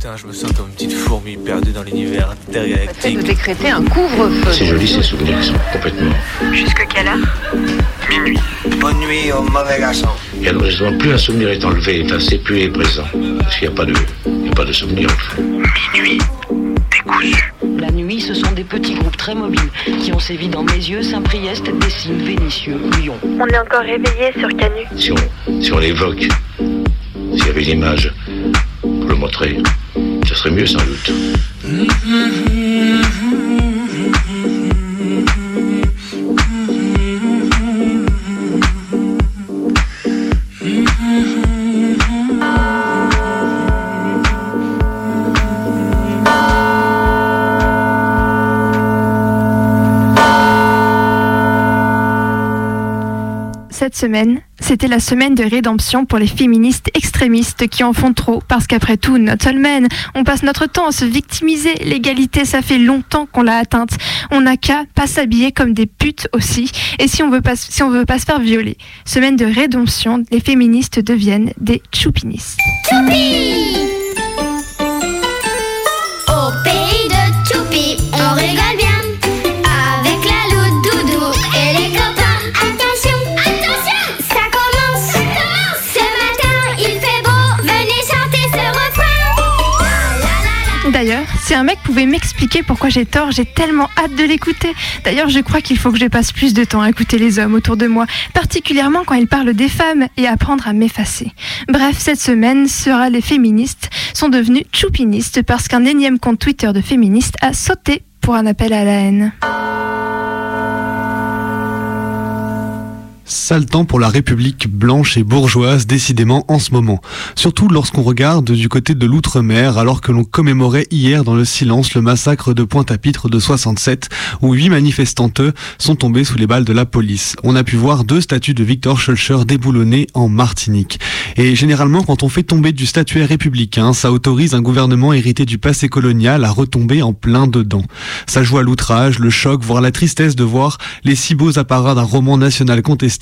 Putain, je me sens comme une petite fourmi perdue dans l'univers intergalactique. de décréter un couvre-feu. C'est joli ces souvenirs, ils sont complètement. Jusque quelle heure? Minuit. Bonne nuit au mauvais garçon. Et alors justement, plus un souvenir est enlevé, enfin c'est plus est présent. Parce qu'il n'y a pas de. Il n'y a pas de souvenir en fait. Minuit. Décousu. La nuit, ce sont des petits groupes très mobiles qui ont sévi dans mes yeux, Saint-Priest, Dessines, Vénissieux, Lyon. On est encore réveillé sur Canu. Si on, si on l'évoque, s'il y avait une image pour le montrer, ce serait mieux sans doute. Cette semaine, c'était la semaine de rédemption pour les féministes extrémistes qui en font trop, parce qu'après tout, not all men, on passe notre temps à se victimiser. L'égalité, ça fait longtemps qu'on l'a atteinte. On n'a qu'à pas s'habiller comme des putes aussi. Et si on veut pas, veut pas se faire violer, semaine de rédemption, les féministes deviennent des choupinistes. Si un mec pouvait m'expliquer pourquoi j'ai tort, j'ai tellement hâte de l'écouter. D'ailleurs, je crois qu'il faut que je passe plus de temps à écouter les hommes autour de moi, particulièrement quand ils parlent des femmes, et apprendre à m'effacer. Bref, cette semaine sera les féministes sont devenus choupinistes parce qu'un énième compte Twitter de féministes a sauté pour un appel à la haine. Sale temps pour la République blanche et bourgeoise, décidément en ce moment. Surtout lorsqu'on regarde du côté de l'outre-mer, alors que l'on commémorait hier dans le silence le massacre de Pointe-à-Pitre de 67, où huit manifestantes sont tombées sous les balles de la police. On a pu voir deux statues de Victor Schulcher déboulonnées en Martinique. Et généralement, quand on fait tomber du statuaire républicain, ça autorise un gouvernement hérité du passé colonial à retomber en plein dedans. Ça joue à l'outrage, le choc, voire la tristesse de voir les si beaux apparats d'un roman national contesté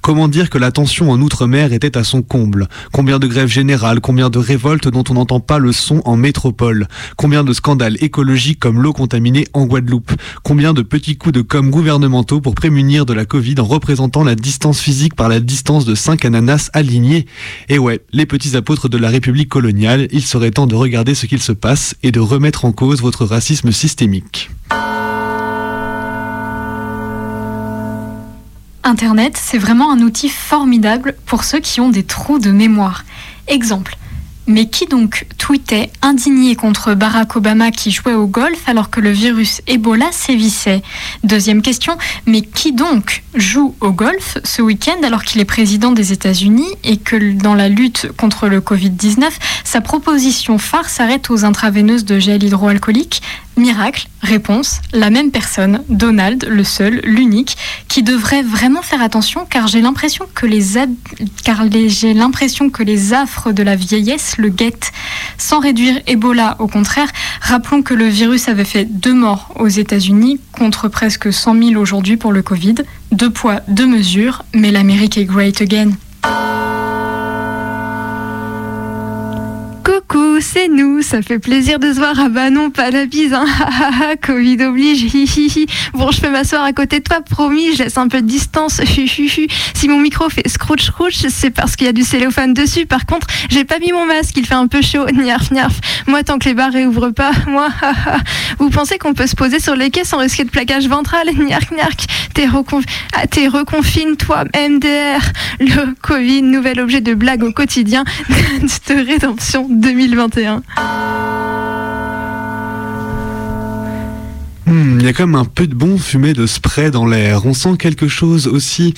Comment dire que la tension en Outre-mer était à son comble? Combien de grèves générales, combien de révoltes dont on n'entend pas le son en métropole? Combien de scandales écologiques comme l'eau contaminée en Guadeloupe? Combien de petits coups de com gouvernementaux pour prémunir de la Covid en représentant la distance physique par la distance de cinq ananas alignés Et ouais, les petits apôtres de la République coloniale, il serait temps de regarder ce qu'il se passe et de remettre en cause votre racisme systémique. Internet, c'est vraiment un outil formidable pour ceux qui ont des trous de mémoire. Exemple. Mais qui donc tweetait indigné contre Barack Obama qui jouait au golf alors que le virus Ebola sévissait? Deuxième question, mais qui donc joue au golf ce week-end alors qu'il est président des États-Unis et que dans la lutte contre le Covid-19, sa proposition phare s'arrête aux intraveineuses de gel hydroalcoolique? Miracle, réponse, la même personne, Donald, le seul, l'unique, qui devrait vraiment faire attention car j'ai l'impression que les j'ai l'impression que les affres de la vieillesse le guettent. Sans réduire Ebola, au contraire, rappelons que le virus avait fait deux morts aux États-Unis contre presque 100 000 aujourd'hui pour le Covid. Deux poids, deux mesures, mais l'Amérique est great again. C'est nous, ça fait plaisir de se voir. Ah bah non, pas la bise, hein. Covid oblige. Bon, je peux m'asseoir à côté de toi, promis, je laisse un peu de distance. Si mon micro fait scrouch scrouch, c'est parce qu'il y a du cellophane dessus. Par contre, j'ai pas mis mon masque, il fait un peu chaud. Niarf, niarf. Moi, tant que les bars réouvrent pas, moi, vous pensez qu'on peut se poser sur les quais sans risquer de plaquage ventral? Niark, niark. T'es reconf... ah, reconfine, toi, MDR. Le Covid, nouvel objet de blague au quotidien de rédemption 2021. Hmm, Il y a même un peu de bon fumé de spray dans l'air. On sent quelque chose aussi.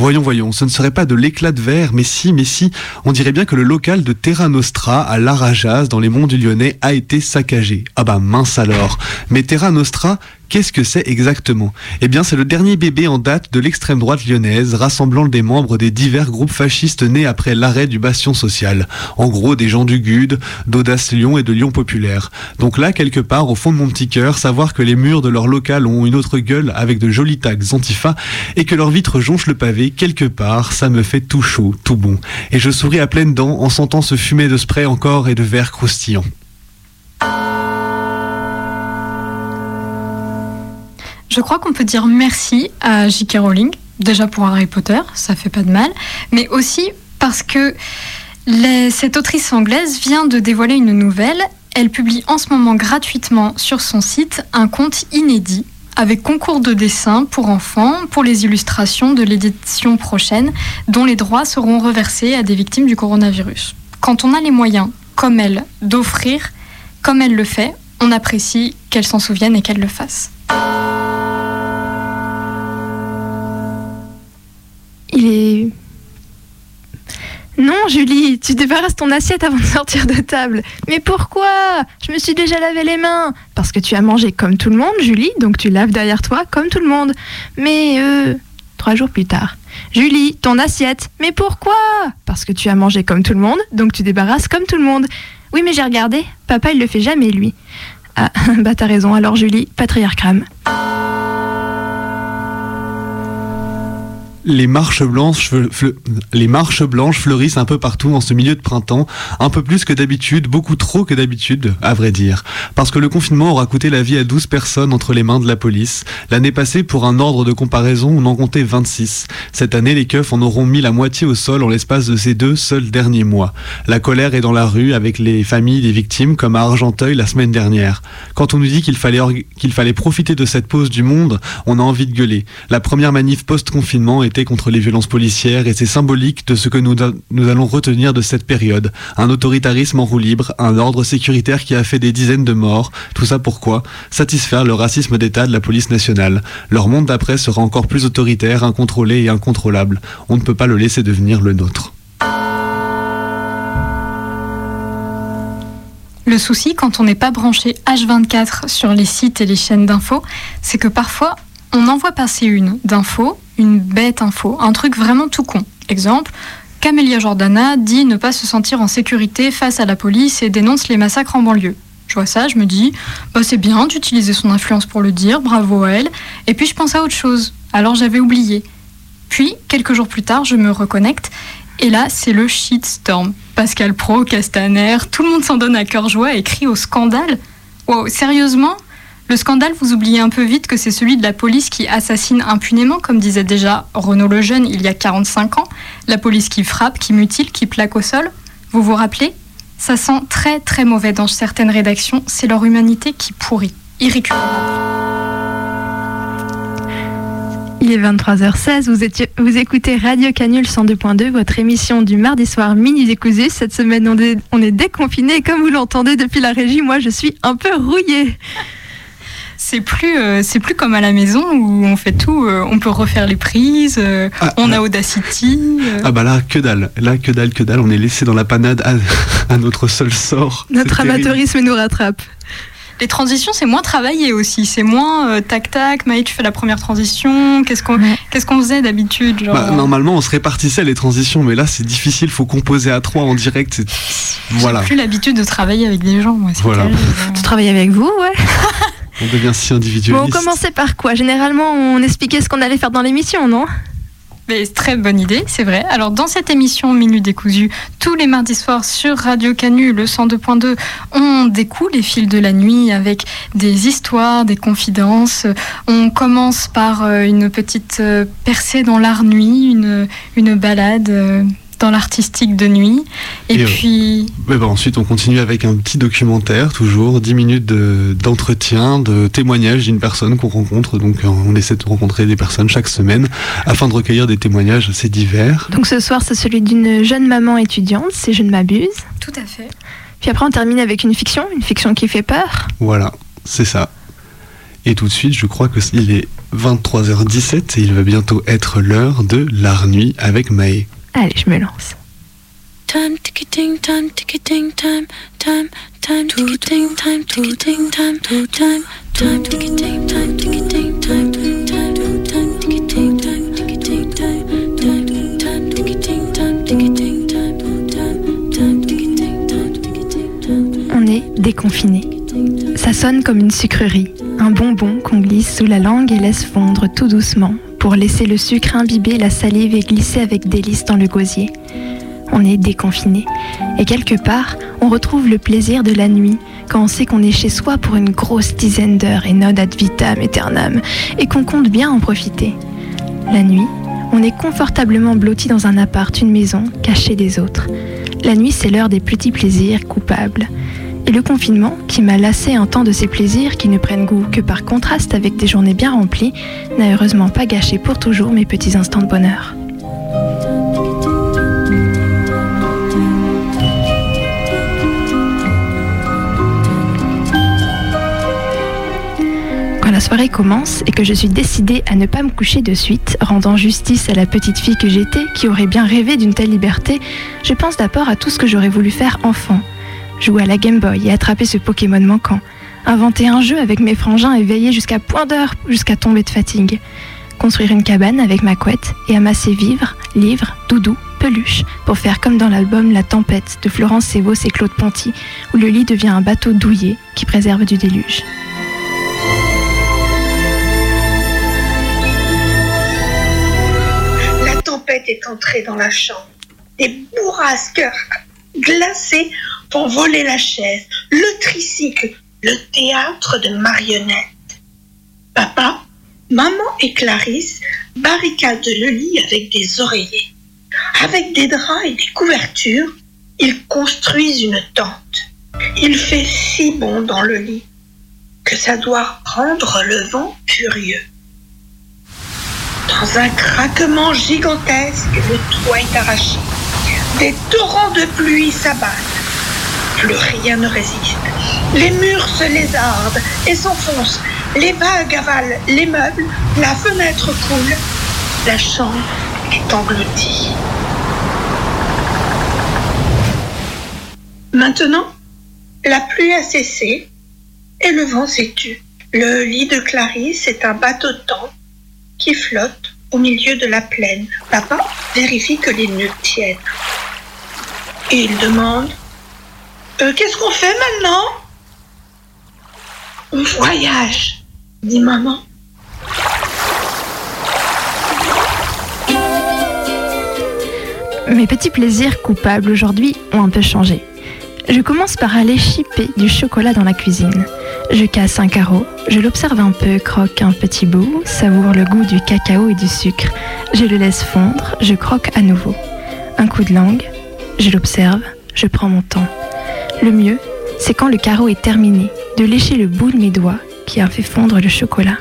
Voyons, voyons, ce ne serait pas de l'éclat de verre, mais si, mais si, on dirait bien que le local de Terra Nostra à Larajaz, dans les monts du Lyonnais, a été saccagé. Ah bah mince alors. Mais Terra Nostra, Qu'est-ce que c'est exactement? Eh bien, c'est le dernier bébé en date de l'extrême droite lyonnaise, rassemblant des membres des divers groupes fascistes nés après l'arrêt du bastion social. En gros, des gens du GUD, d'Audace Lyon et de Lyon Populaire. Donc là, quelque part, au fond de mon petit cœur, savoir que les murs de leur local ont une autre gueule avec de jolis tags antifa et que leurs vitres jonchent le pavé, quelque part, ça me fait tout chaud, tout bon. Et je souris à pleines dents en sentant ce fumet de spray encore et de verre croustillant. Je crois qu'on peut dire merci à J.K. Rowling, déjà pour Harry Potter, ça fait pas de mal, mais aussi parce que cette autrice anglaise vient de dévoiler une nouvelle. Elle publie en ce moment gratuitement sur son site un conte inédit avec concours de dessin pour enfants pour les illustrations de l'édition prochaine dont les droits seront reversés à des victimes du coronavirus. Quand on a les moyens, comme elle, d'offrir, comme elle le fait, on apprécie qu'elle s'en souvienne et qu'elle le fasse. Non, Julie, tu débarrasses ton assiette avant de sortir de table. Mais pourquoi? Je me suis déjà lavé les mains. Parce que tu as mangé comme tout le monde, Julie, donc tu laves derrière toi comme tout le monde. Mais euh. Trois jours plus tard. Julie, ton assiette. Mais pourquoi? Parce que tu as mangé comme tout le monde, donc tu débarrasses comme tout le monde. Oui, mais j'ai regardé. Papa, il le fait jamais, lui. Ah, bah t'as raison, alors Julie, patriarcrame. Les marches blanches, fleurissent un peu partout en ce milieu de printemps, un peu plus que d'habitude, beaucoup trop que d'habitude, à vrai dire. Parce que le confinement aura coûté la vie à 12 personnes entre les mains de la police. L'année passée, pour un ordre de comparaison, on en comptait 26. Cette année, les keufs en auront mis la moitié au sol en l'espace de ces deux seuls derniers mois. La colère est dans la rue avec les familles des victimes, comme à Argenteuil la semaine dernière. Quand on nous dit qu'il fallait, qu'il fallait profiter de cette pause du monde, on a envie de gueuler. La première manif post-confinement était contre les violences policières et c'est symbolique de ce que nous, allons retenir de cette période. Un autoritarisme en roue libre, un ordre sécuritaire qui a fait des dizaines de morts. Tout ça pourquoi Satisfaire le racisme d'État de la police nationale. Leur monde d'après sera encore plus autoritaire, incontrôlé et incontrôlable. On ne peut pas le laisser devenir le nôtre. Le souci, quand on n'est pas branché H24 sur les sites et les chaînes d'infos, c'est que parfois, on envoie passer une d'info, une bête info, un truc vraiment tout con. Exemple, Camélia Jordana dit ne pas se sentir en sécurité face à la police et dénonce les massacres en banlieue. Je vois ça, je me dis, bah c'est bien d'utiliser son influence pour le dire, bravo à elle. Et puis je pense à autre chose, alors j'avais oublié. Puis, quelques jours plus tard, je me reconnecte et là, c'est le shitstorm. Pascal Pro, Castaner, tout le monde s'en donne à cœur joie et crie au scandale. Wow, sérieusement? Le scandale, vous oubliez un peu vite que c'est celui de la police qui assassine impunément, comme disait déjà Renaud Lejeune il y a 45 ans. La police qui frappe, qui mutile, qui plaque au sol. Vous vous rappelez? Ça sent très très mauvais dans certaines rédactions. C'est leur humanité qui pourrit. Irrécupérable. Il est 23h16, vous, vous écoutez Radio Canule 102.2, votre émission du mardi soir mini décousu. Cette semaine, on est, on est déconfiné comme vous l'entendez depuis la régie, moi je suis un peu rouillée. C'est plus, euh, c'est plus comme à la maison où on fait tout. euh, on peut refaire les prises, euh, Ah, on là- a Audacity. euh. Ah bah là, que dalle. Là, que dalle, que dalle. On est laissé dans la panade à, à notre seul sort. Notre amateurisme nous rattrape. Les transitions, c'est moins travaillé aussi. C'est moins euh, tac tac. Maï, tu fais la première transition. Qu'est-ce qu'on, Ouais. qu'est-ce qu'on faisait d'habitude genre, Bah, normalement, on se répartissait les transitions, mais là, c'est difficile. Faut composer à trois en direct. c'est- Voilà. J'ai plus l'habitude de travailler avec des gens. Moi, c'est Voilà. Tu travailles avec vous, ouais On devient si Bon, individualiste. on commençait par quoi? Généralement, on expliquait ce qu'on allait faire dans l'émission, non? Mais c'est très bonne idée, c'est vrai. Alors, dans cette émission Minute décousu, tous les mardis soirs sur Radio Canu, le 102.2, on découle les fils de la nuit avec des histoires, des confidences. On commence par euh, une petite euh, percée dans l'art nuit, une, une balade euh, dans l'artistique de nuit. Et, Et, euh, puis, bon, ensuite, on continue avec un petit documentaire, toujours 10 minutes de- d'entretien, de, témoignage d'une personne qu'on rencontre. Donc, euh, on essaie de rencontrer des personnes chaque semaine afin de recueillir des témoignages assez divers. Donc ce soir, c'est celui d'une jeune maman étudiante, si je ne m'abuse. tout à fait. Puis après, on termine avec une fiction, une fiction qui fait peur. Voilà, c'est ça. Et tout de suite, je crois que il est 23h17 et il va bientôt être l'heure de l'art nuit avec Maë. Allez, je me lance. On est. Déconfiné. Ça sonne comme une sucrerie, un bonbon qu'on glisse sous la langue et laisse fondre tout doucement pour laisser le sucre imbiber la salive et glisser avec délice dans le gosier. On est déconfiné. Et quelque part, on retrouve le plaisir de la nuit, quand on sait qu'on est chez soi pour une grosse dizaine d'heures et non ad vitam aeternam, et qu'on compte bien en profiter. La nuit, on est confortablement blotti dans un appart, une maison, caché des autres. La nuit, c'est l'heure des petits plaisirs coupables. Et le confinement, qui m'a lassé un temps de ces plaisirs qui ne prennent goût que par contraste avec des journées bien remplies, n'a heureusement pas gâché pour toujours mes petits instants de bonheur. Quand la soirée commence et que je suis décidée à ne pas me coucher de suite, rendant justice à la petite fille que j'étais, qui aurait bien rêvé d'une telle liberté, je pense d'abord à tout ce que j'aurais voulu faire enfant. Jouer à la Game Boy et attraper ce Pokémon manquant. Inventer un jeu avec mes frangins et veiller jusqu'à point d'heure, jusqu'à tomber de fatigue. Construire une cabane avec ma couette et amasser vivres, livres, doudous, peluches pour faire comme dans l'album La Tempête de Florence Sévos et Claude Ponty, où le lit devient un bateau douillet qui préserve du déluge. La tempête est entrée dans la chambre. Des bourrasques glacées font voler la chaise, le tricycle, le théâtre de marionnettes. Papa, maman et Clarisse barricadent le lit avec des oreillers. Avec des draps et des couvertures, ils construisent une tente. Il fait si bon dans le lit que ça doit rendre le vent furieux. Dans un craquement gigantesque, le toit est arraché. Des torrents de pluie s'abattent. Plus rien ne résiste. Les murs se lézardent et s'enfoncent. Les vagues avalent les meubles. La fenêtre coule. La chambre est engloutie. Maintenant, la pluie a cessé et le vent s'est tu. Le lit de Clarisse est un bateau de temps qui flotte au milieu de la plaine. Papa vérifie que les nœuds tiennent. Et il demande Euh, Qu'est-ce qu'on fait maintenant? On voyage, dit maman. Mes petits plaisirs coupables aujourd'hui ont un peu changé. Je commence par aller chipper du chocolat dans la cuisine. Je casse un carreau, je l'observe un peu, croque un petit bout, savoure le goût du cacao et du sucre. Je le laisse fondre, je croque à nouveau. Un coup de langue, je l'observe, je prends mon temps. Le mieux, c'est quand le carreau est terminé, de lécher le bout de mes doigts qui a fait fondre le chocolat.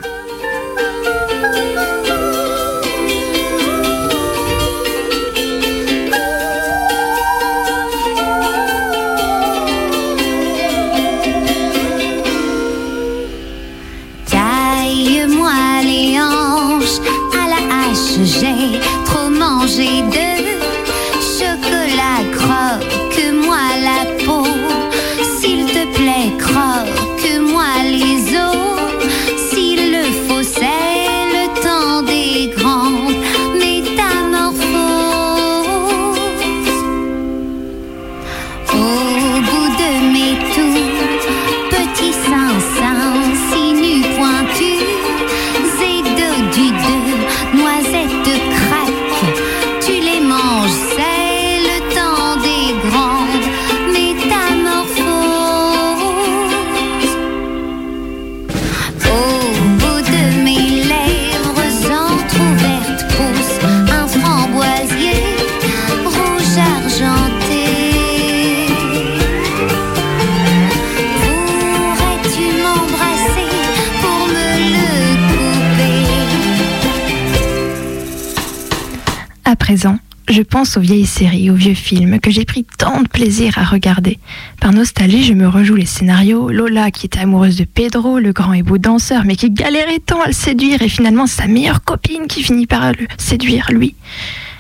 Je pense aux vieilles séries, aux vieux films que j'ai pris tant de plaisir à regarder. Par nostalgie, je me rejoue les scénarios. Lola qui était amoureuse de Pedro, le grand et beau danseur, mais qui galérait tant à le séduire, et finalement sa meilleure copine qui finit par le séduire, lui.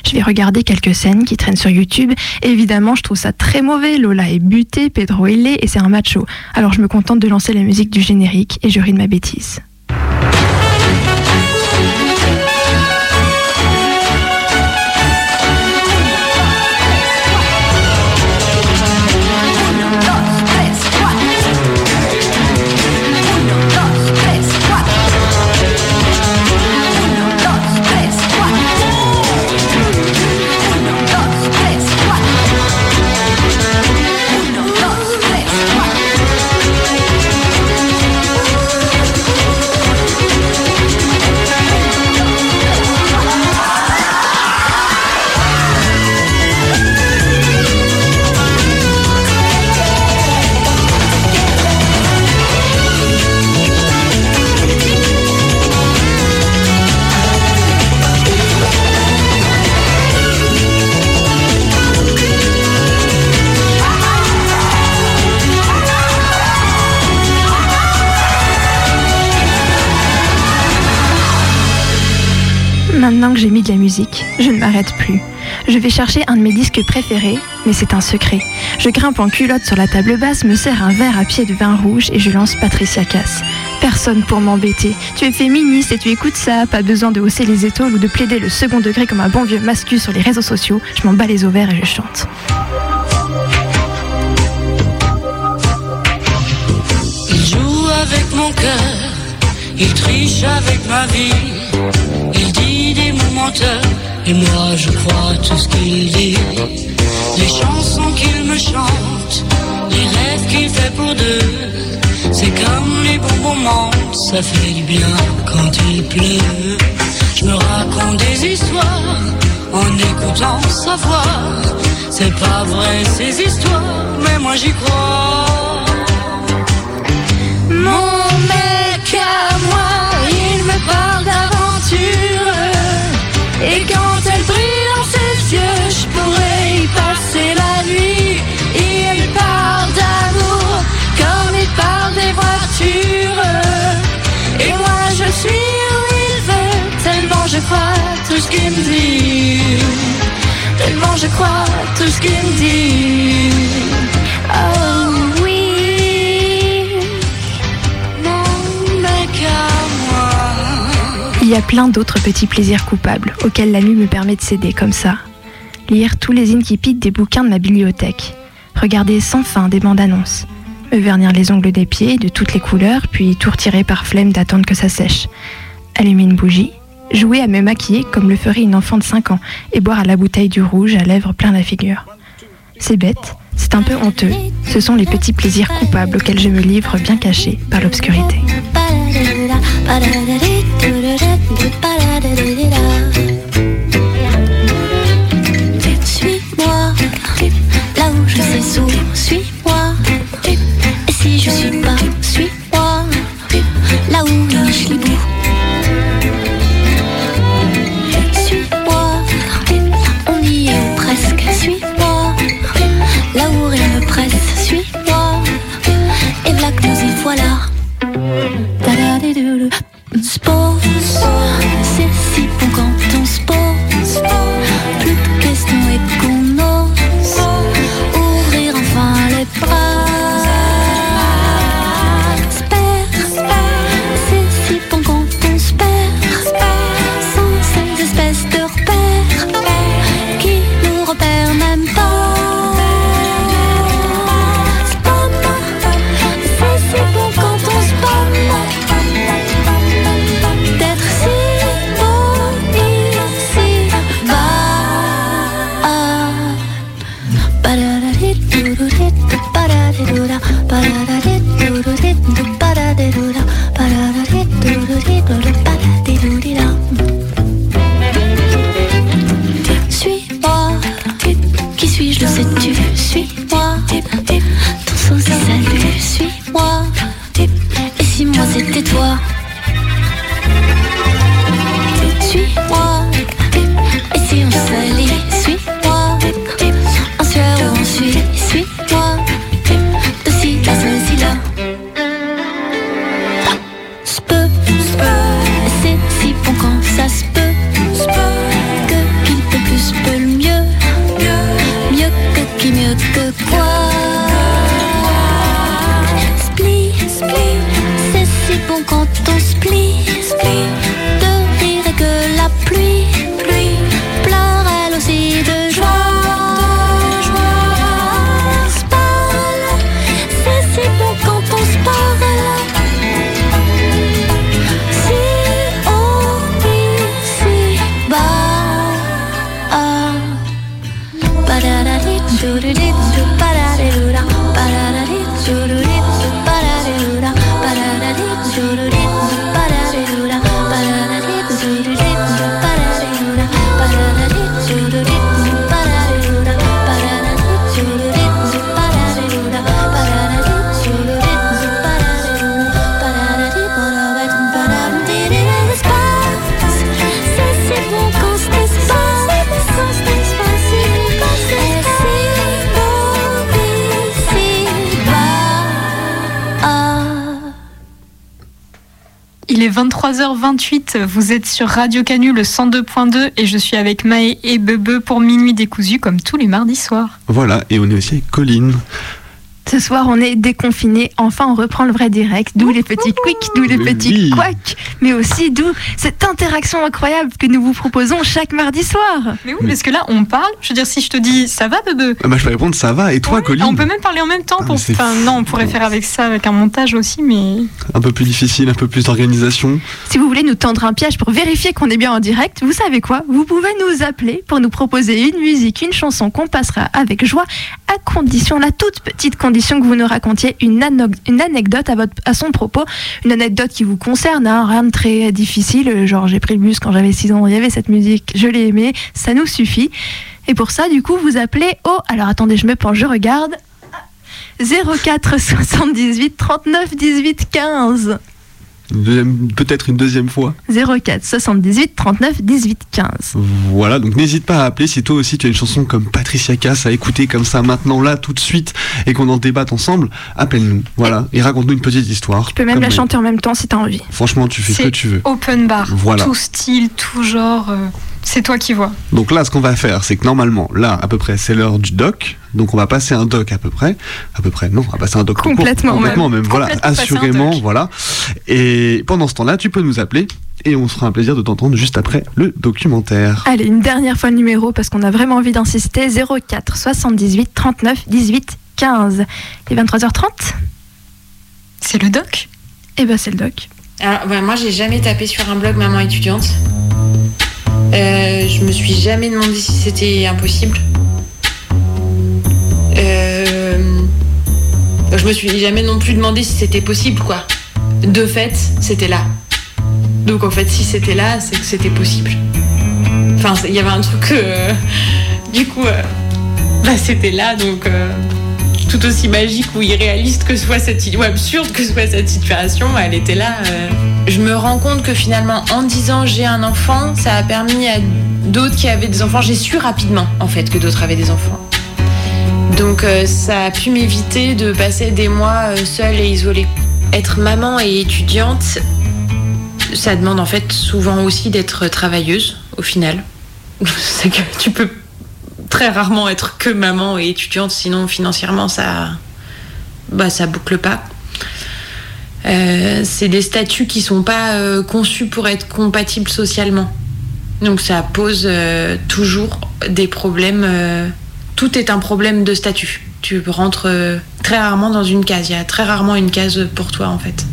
Je vais regarder quelques scènes qui traînent sur YouTube. Évidemment, je trouve ça très mauvais. Lola est butée, Pedro est laid et c'est un macho. Alors je me contente de lancer la musique du générique et je ris de ma bêtise. Je ne m'arrête plus. Je vais chercher un de mes disques préférés, mais c'est un secret. Je grimpe en culotte sur la table basse, me sers un verre à pied de vin rouge et je lance Patricia Cass. Personne pour m'embêter. Tu es féministe et tu écoutes ça, pas besoin de hausser les épaules ou de plaider le second degré comme un bon vieux mascu sur les réseaux sociaux. Je m'en bats les ovaires et je chante. Il joue avec mon cœur, il triche avec ma vie. Et moi je crois tout ce qu'il dit. Les chansons qu'il me chante, les rêves qu'il fait pour deux. C'est comme les bons moments, ça fait du bien quand il pleut. Je me raconte des histoires en écoutant sa voix. C'est pas vrai ces histoires, mais moi j'y crois. Et quand elle brille dans ses yeux, je pourrais y passer la nuit. Il parle d'amour comme il parle des voitures. Et moi je suis où il veut, tellement je crois tout ce qu'il me dit. Tellement je crois tout ce qu'il me dit. Oh plein d'autres petits plaisirs coupables auxquels la nuit me permet de céder comme ça. Lire tous les inquiétudes des bouquins de ma bibliothèque. Regarder sans fin des bandes annonces. Me vernir les ongles des pieds de toutes les couleurs, puis tout retirer par flemme d'attendre que ça sèche. Allumer une bougie. Jouer à me maquiller comme le ferait une enfant de 5 ans et boire à la bouteille du rouge à lèvres plein la figure. C'est bête, c'est un peu honteux. Ce sont les petits plaisirs coupables auxquels je me livre bien caché par l'obscurité. 你会把 sorurin 23h28, vous êtes sur Radio Canu le 102.2 et je suis avec Maë et Bebe pour Minuit décousu comme tous les mardis soirs. Voilà, et on est aussi avec Colline. Ce soir, on est déconfiné. Enfin, on reprend le vrai direct. D'où les petits quicks, d'où les Mais petits oui. couacs, mais aussi d'où cette interaction incroyable que nous vous proposons chaque mardi soir. Mais oui, parce que là, on parle. Je veux dire, si je te dis ça va, Bebe Ah bah, je peux répondre, ça va, et toi, Colline On peut même parler en même temps. Ah, Pour... mais Enfin, non, on pourrait faire avec ça, avec un montage aussi, mais. Un peu plus difficile, un peu plus d'organisation. Si vous voulez nous tendre un piège pour vérifier qu'on est bien en direct, vous savez quoi? Vous pouvez nous appeler pour nous proposer une musique, une chanson qu'on passera avec joie, à condition, la toute petite condition que vous nous racontiez une, anecdote à son propos, une anecdote qui vous concerne, hein, rien de très difficile, genre j'ai pris le bus quand j'avais 6 ans, il y avait cette musique, je l'ai aimée, ça nous suffit. Et pour ça, du coup, vous appelez au... Alors attendez, je me penche, je regarde. 04 78 39 18 15. Peut-être une deuxième fois. 04 78 39 18 15. Voilà, donc n'hésite pas à appeler si toi aussi tu as une chanson comme Patricia Cass à écouter comme ça maintenant, là, tout de suite, et qu'on en débatte ensemble, appelle-nous. Voilà, et raconte-nous une petite histoire. Tu peux même la chanter en même temps si t'as envie. Franchement, tu fais ce que tu veux. open bar. Voilà. Tout style, tout genre. euh, c'est toi qui vois. Donc là, ce qu'on va faire, c'est que normalement, là, à peu près, c'est l'heure du doc. Donc on va passer un doc à peu près. À peu près, non, on va passer un doc court. Complètement même. Complètement même. Voilà, Complètement assurément, voilà. Et pendant ce temps-là, tu peux nous appeler et on se fera un plaisir de t'entendre juste après le documentaire. Allez, une dernière fois le numéro parce qu'on a vraiment envie d'insister. 04 78 39 18 15. Et 23h30 C'est le doc? Eh ben c'est le doc. Alors, bah, moi, j'ai jamais tapé sur un blog maman étudiante. Euh, je me suis jamais demandé si c'était impossible. Euh, je me suis jamais non plus demandé si c'était possible, quoi. De fait, c'était là. Donc, en fait, si c'était là, c'est que c'était possible. Enfin, il y avait un truc. euh, du coup, bah, c'était là, donc. Tout aussi magique ou irréaliste que soit cette ou absurde que soit cette situation, elle était là. euh. Je me rends compte que finalement, en disant j'ai un enfant, ça a permis à d'autres qui avaient des enfants. J'ai su rapidement en fait que d'autres avaient des enfants. Donc euh, ça a pu m'éviter de passer des mois euh, seule et isolée. Être maman et étudiante, ça demande en fait souvent aussi d'être travailleuse au final. C'est que tu peux très rarement être que maman et étudiante, sinon financièrement ça, bah, ça boucle pas. Euh, c'est des statuts qui sont pas euh, conçus pour être compatibles socialement. Donc ça pose euh, toujours des problèmes. tout est un problème de statut. Tu rentres très rarement dans une case. Il y a très rarement une case pour toi en fait.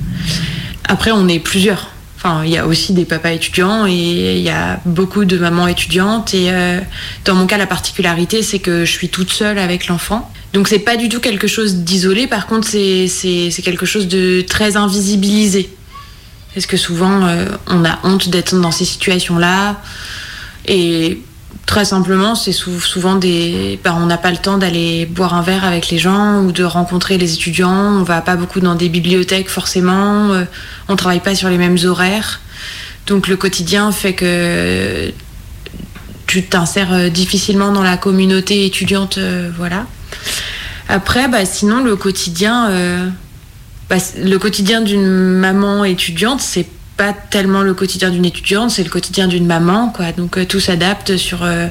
Après, on est plusieurs. Enfin, il y a aussi des papas étudiants et il y a beaucoup de mamans étudiantes. Et euh, dans mon cas, la particularité, c'est que je suis toute seule avec l'enfant. Donc, c'est pas du tout quelque chose d'isolé. Par contre, c'est quelque chose de très invisibilisé. Parce que souvent, euh, on a honte d'être dans ces situations-là. Et très simplement, c'est sou- souvent des. bah, on n'a pas le temps d'aller boire un verre avec les gens ou de rencontrer les étudiants. On va pas beaucoup dans des bibliothèques forcément. euh, on travaille pas sur les mêmes horaires. Donc le quotidien fait que tu t'insères euh, difficilement dans la communauté étudiante, euh, voilà. Après, bah, sinon le quotidien, bah, le quotidien d'une maman étudiante, c'est pas tellement le quotidien d'une étudiante, c'est le quotidien d'une maman, quoi. Donc euh, tout s'adapte sur euh,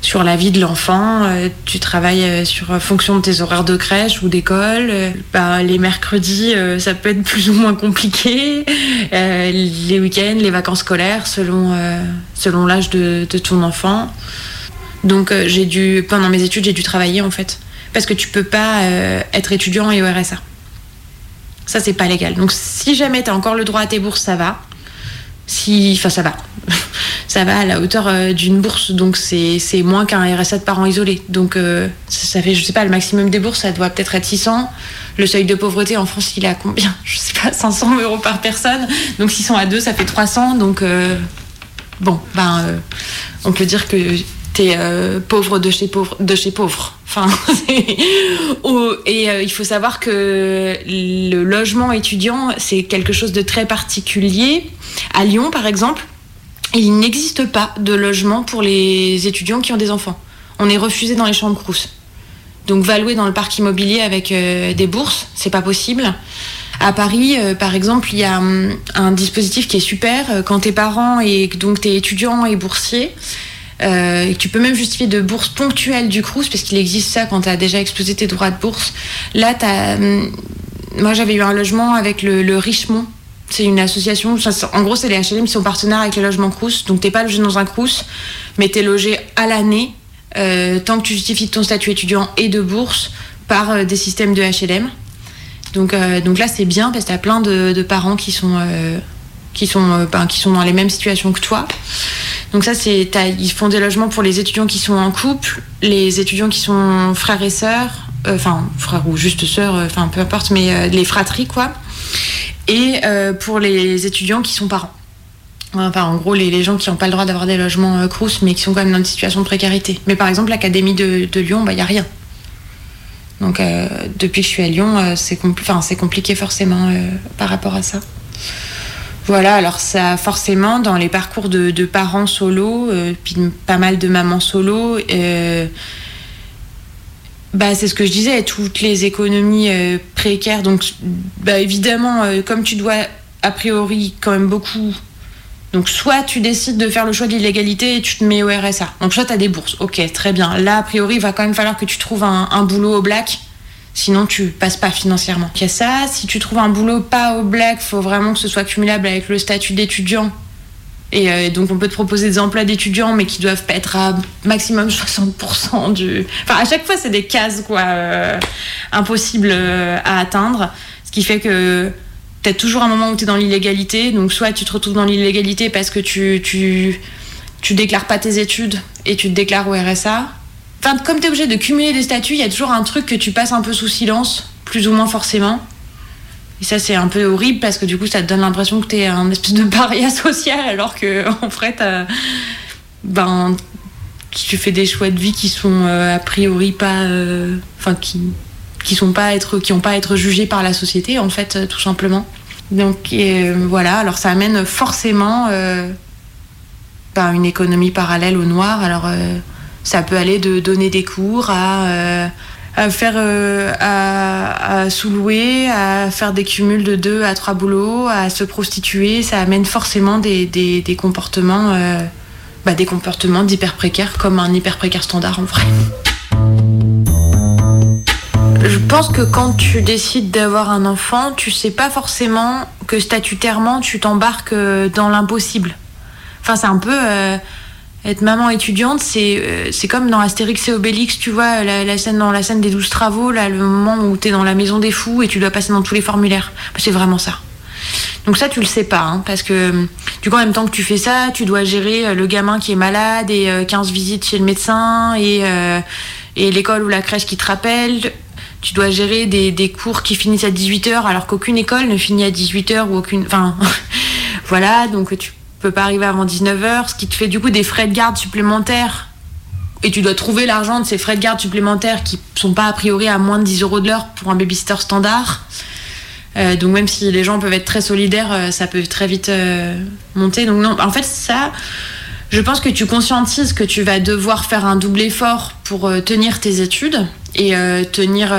sur la vie de l'enfant. Euh, tu travailles sur fonction de tes horaires de crèche ou d'école. Bah, les mercredis, ça peut être plus ou moins compliqué. Les week-ends, les vacances scolaires, selon selon l'âge de, ton enfant. Donc j'ai dû pendant mes études, j'ai dû travailler en fait, parce que tu peux pas être étudiant et au RSA. Ça, c'est pas légal. Donc, si jamais tu as encore le droit à tes bourses, ça va. Si, enfin, ça va. ça va à la hauteur euh, d'une bourse, donc c'est moins qu'un RSA de parents isolés. Donc, euh, ça, fait, je sais pas, le maximum des bourses, ça doit peut-être être 600. Le seuil de pauvreté en France, il est à combien Je sais pas, 500 euros par personne. Donc, 600 à 2, ça fait 300. Donc, euh, bon, ben, on peut dire que t'es euh, pauvre de chez pauvre, de chez pauvre. Enfin, et euh, il faut savoir que le logement étudiant, c'est quelque chose de très particulier. À Lyon, par exemple, il n'existe pas de logement pour les étudiants qui ont des enfants. On est refusé dans les chambres Crous. Donc, va louer dans le parc immobilier avec euh, des bourses, c'est pas possible. À Paris, par exemple, il y a hum, un dispositif qui est super quand t'es parent et donc t'es étudiant et boursier. Euh, tu peux même justifier de bourse ponctuelle du Crous parce qu'il existe ça quand tu as déjà explosé tes droits de bourse. Là, t'as, hum, moi j'avais eu un logement avec le, Richemont. C'est une association, en gros c'est les HLM qui sont partenaires avec les logements Crous. Donc t'es pas logé dans un Crous, mais t'es logé à l'année euh, tant que tu justifies ton statut étudiant et de bourse par euh, des systèmes de HLM. Donc, donc là, c'est bien parce que tu as plein de, parents qui sont, qui, sont, euh, ben, qui sont dans les mêmes situations que toi. Donc ça, c'est, ils font des logements pour les étudiants qui sont en couple, les étudiants qui sont frères et sœurs, euh, enfin frères ou juste sœurs, euh, enfin peu importe, mais les fratries quoi. Et pour les étudiants qui sont parents. Enfin, en gros, les, les gens qui n'ont pas le droit d'avoir des logements Crous, mais qui sont quand même dans une situation de précarité. Mais par exemple, l'Académie de, Lyon, il n'y a rien. Donc, depuis que je suis à Lyon, c'est compliqué forcément par rapport à ça. Voilà, alors ça, forcément, dans les parcours de, parents solo, euh, puis pas mal de mamans solo, euh, bah, c'est ce que je disais, toutes les économies euh, précaires. Donc, bah, évidemment, comme tu dois a priori quand même beaucoup. Donc, soit tu décides de faire le choix de l'illégalité et tu te mets au RSA. Donc, soit tu as des bourses. Ok, très bien. Là, a priori, il va quand même falloir que tu trouves un boulot au black. Sinon, tu passes pas financièrement. Il y a ça. Si tu trouves un boulot pas au black, faut vraiment que ce soit cumulable avec le statut d'étudiant. Et euh, donc, on peut te proposer des emplois d'étudiants, mais qui doivent être à maximum 60% du. Enfin, à chaque fois, c'est des cases, quoi, euh, impossibles euh, à atteindre. Ce qui fait que t'as toujours un moment où t'es dans l'illégalité. Donc, soit tu te retrouves dans l'illégalité parce que tu, tu, tu déclares pas tes études et tu te déclares au RSA. Comme t'es obligé de cumuler des statuts, il y a toujours un truc que tu passes un peu sous silence, plus ou moins forcément. Et ça, c'est un peu horrible parce que du coup, ça te donne l'impression que t'es un espèce de paria social alors que, en fait, t'as- ben, tu fais des choix de vie qui sont euh, a priori pas. euh, Enfin, qui qui sont pas être qui ont pas à être jugés par la société en fait euh, tout simplement donc euh, voilà alors ça amène forcément euh, ben, une économie parallèle au noir alors euh, ça peut aller de donner des cours à euh, faire euh, à, sous-louer, à faire des cumuls de deux à trois boulots, à se prostituer, ça amène forcément des, des, comportements euh, bah, des comportements d'hyper précaires comme un hyper précaire standard en vrai. Je pense que quand tu décides d'avoir un enfant, tu sais pas forcément que statutairement tu t'embarques dans l'impossible. Enfin, c'est un peu être maman étudiante, c'est euh, c'est comme dans Astérix et Obélix, tu vois, la, la scène dans la scène des douze travaux, là, le moment où t'es dans la maison des fous et tu dois passer dans tous les formulaires. C'est vraiment ça. Donc ça, tu le sais pas, hein, parce que euh, du coup, en même temps que tu fais ça, tu dois gérer euh, le gamin qui est malade et euh, 15 visites chez le médecin et, et l'école ou la crèche qui te rappelle. Tu dois gérer des, des cours qui finissent à 18h alors qu'aucune école ne finit à 18h ou aucune... Enfin, voilà, donc tu peux pas arriver avant 19h, ce qui te fait du coup des frais de garde supplémentaires. Et tu dois trouver l'argent de ces frais de garde supplémentaires qui sont pas a priori à moins de 10 euros de l'heure pour un babysitter standard. Euh, donc même si les gens peuvent être très solidaires, euh, ça peut très vite euh, monter. Donc non, en fait ça, je pense que tu conscientises que tu vas devoir faire un double effort pour tenir tes études et tenir...